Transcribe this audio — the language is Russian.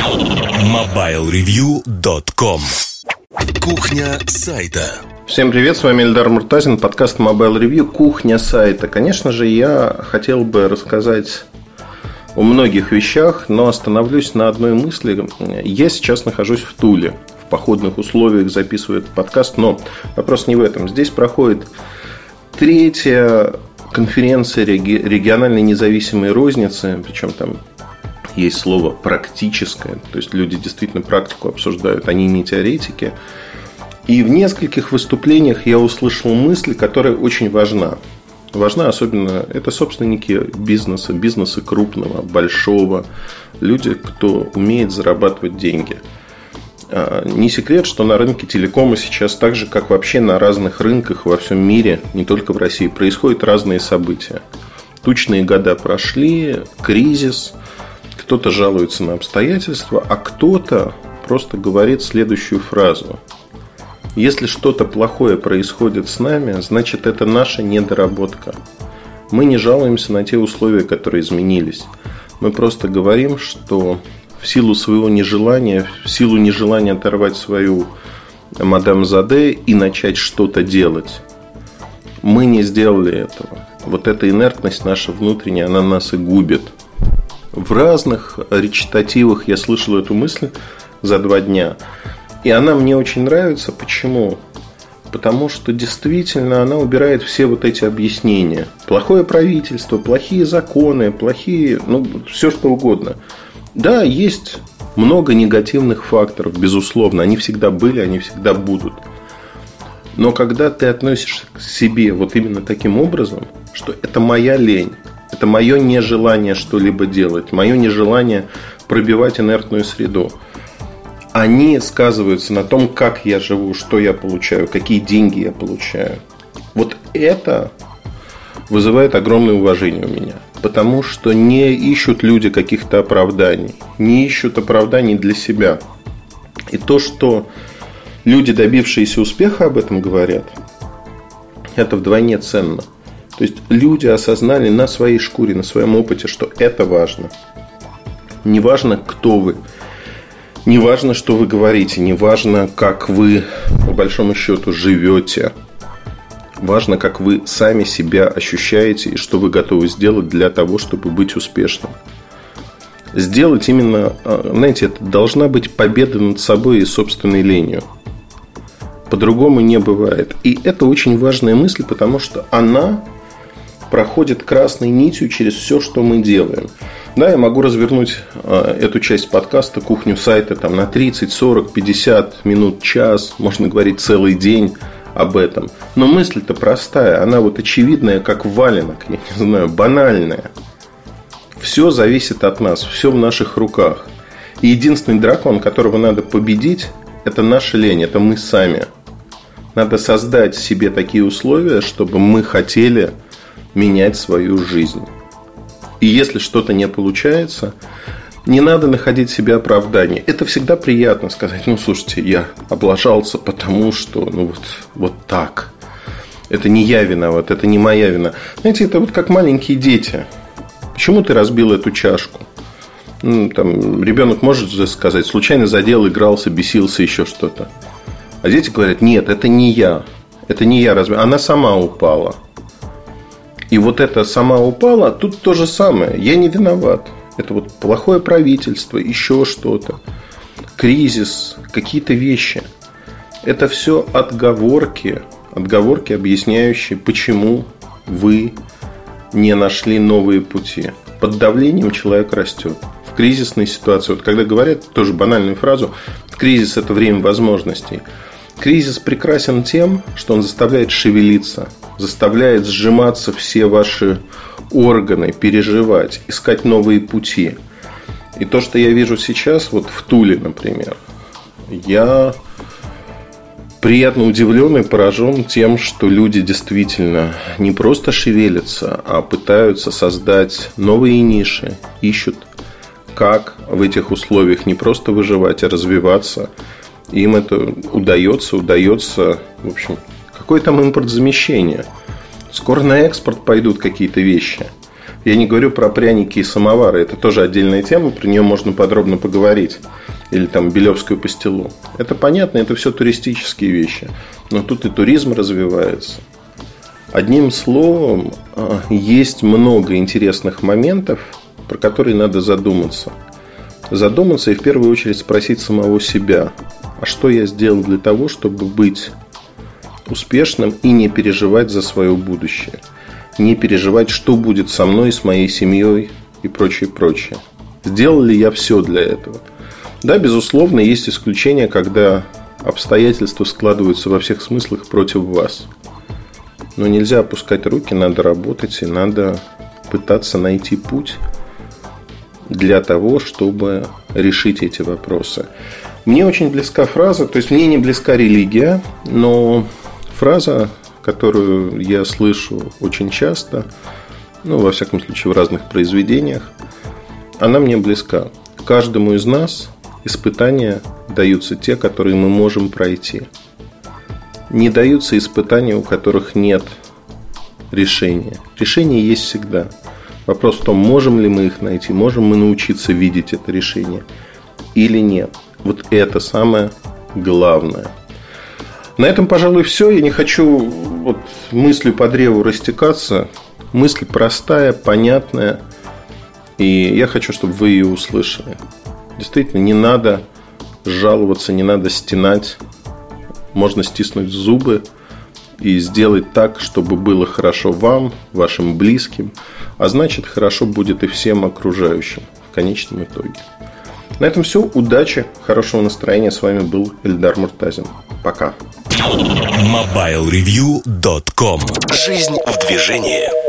MobileReview.com Кухня сайта Всем привет, с вами Эльдар Муртазин, подкаст Mobile Review, кухня сайта. Конечно же, я хотел бы рассказать о многих вещах, но остановлюсь на одной мысли. Я сейчас нахожусь в Туле, в походных условиях записываю этот подкаст, но вопрос не в этом. Здесь проходит третья конференция региональной независимой розницы, причем там есть слово практическое, то есть люди действительно практику обсуждают, они не теоретики. И в нескольких выступлениях я услышал мысль, которая очень важна. Важна особенно это собственники бизнеса, бизнеса крупного, большого, люди, кто умеет зарабатывать деньги. А, не секрет, что на рынке телекома сейчас так же, как вообще на разных рынках во всем мире, не только в России, происходят разные события. Тучные года прошли, кризис, кто-то жалуется на обстоятельства, а кто-то просто говорит следующую фразу. Если что-то плохое происходит с нами, значит это наша недоработка. Мы не жалуемся на те условия, которые изменились. Мы просто говорим, что в силу своего нежелания, в силу нежелания оторвать свою мадам Заде и начать что-то делать, мы не сделали этого. Вот эта инертность наша внутренняя, она нас и губит – в разных речитативах я слышал эту мысль за два дня. И она мне очень нравится. Почему? Потому что действительно она убирает все вот эти объяснения. Плохое правительство, плохие законы, плохие, ну, все что угодно. Да, есть много негативных факторов, безусловно. Они всегда были, они всегда будут. Но когда ты относишься к себе вот именно таким образом, что это моя лень, это мое нежелание что-либо делать, мое нежелание пробивать инертную среду. Они сказываются на том, как я живу, что я получаю, какие деньги я получаю. Вот это вызывает огромное уважение у меня. Потому что не ищут люди каких-то оправданий. Не ищут оправданий для себя. И то, что люди, добившиеся успеха, об этом говорят, это вдвойне ценно. То есть люди осознали на своей шкуре, на своем опыте, что это важно. Не важно, кто вы, не важно, что вы говорите, не важно, как вы, по большому счету, живете. Важно, как вы сами себя ощущаете и что вы готовы сделать для того, чтобы быть успешным. Сделать именно, а, знаете, это должна быть победа над собой и собственной ленью. По-другому не бывает. И это очень важная мысль, потому что она проходит красной нитью через все, что мы делаем. Да, я могу развернуть э, эту часть подкаста, кухню сайта там, на 30, 40, 50 минут, час, можно говорить целый день об этом. Но мысль-то простая, она вот очевидная, как валенок, я не знаю, банальная. Все зависит от нас, все в наших руках. И единственный дракон, которого надо победить, это наша лень, это мы сами. Надо создать себе такие условия, чтобы мы хотели менять свою жизнь. И если что-то не получается, не надо находить себе оправдание. Это всегда приятно сказать, ну, слушайте, я облажался потому, что, ну, вот, вот так. Это не я виноват, это не моя вина. Знаете, это вот как маленькие дети. Почему ты разбил эту чашку? Ну, там, ребенок может же сказать, случайно задел, игрался, бесился, еще что-то. А дети говорят, нет, это не я. Это не я разбил. Она сама упала. И вот это сама упала, тут то же самое. Я не виноват. Это вот плохое правительство, еще что-то. Кризис, какие-то вещи. Это все отговорки, отговорки, объясняющие, почему вы не нашли новые пути. Под давлением человек растет. В кризисной ситуации, вот когда говорят тоже банальную фразу, кризис это время возможностей. Кризис прекрасен тем, что он заставляет шевелиться, заставляет сжиматься все ваши органы, переживать, искать новые пути. И то, что я вижу сейчас, вот в Туле, например, я приятно удивлен и поражен тем, что люди действительно не просто шевелятся, а пытаются создать новые ниши, ищут, как в этих условиях не просто выживать, а развиваться. Им это удается, удается, в общем, какое там импортзамещение? Скоро на экспорт пойдут какие-то вещи. Я не говорю про пряники и самовары. Это тоже отдельная тема, про нее можно подробно поговорить. Или там Белевскую пастилу. Это понятно, это все туристические вещи. Но тут и туризм развивается. Одним словом, а, есть много интересных моментов, про которые надо задуматься. Задуматься и в первую очередь спросить самого себя, а что я сделал для того, чтобы быть успешным и не переживать за свое будущее – не переживать, что будет со мной, с моей семьей и прочее, прочее. Сделал ли я все для этого? Да, безусловно, есть исключения, когда обстоятельства складываются во всех смыслах против вас. Но нельзя опускать руки, надо работать и надо пытаться найти путь для того, чтобы решить эти вопросы. Мне очень близка фраза, то есть мне не близка религия, но фраза которую я слышу очень часто, ну, во всяком случае, в разных произведениях, она мне близка. Каждому из нас испытания даются те, которые мы можем пройти. Не даются испытания, у которых нет решения. Решение есть всегда. Вопрос в том, можем ли мы их найти, можем мы научиться видеть это решение или нет. Вот это самое главное – на этом, пожалуй, все. Я не хочу вот мыслью по древу растекаться. Мысль простая, понятная. И я хочу, чтобы вы ее услышали. Действительно, не надо жаловаться, не надо стенать. Можно стиснуть зубы и сделать так, чтобы было хорошо вам, вашим близким, а значит, хорошо будет и всем окружающим в конечном итоге. На этом все. Удачи, хорошего настроения. С вами был Эльдар Муртазин. Пока. MobileReview.com Жизнь в движении.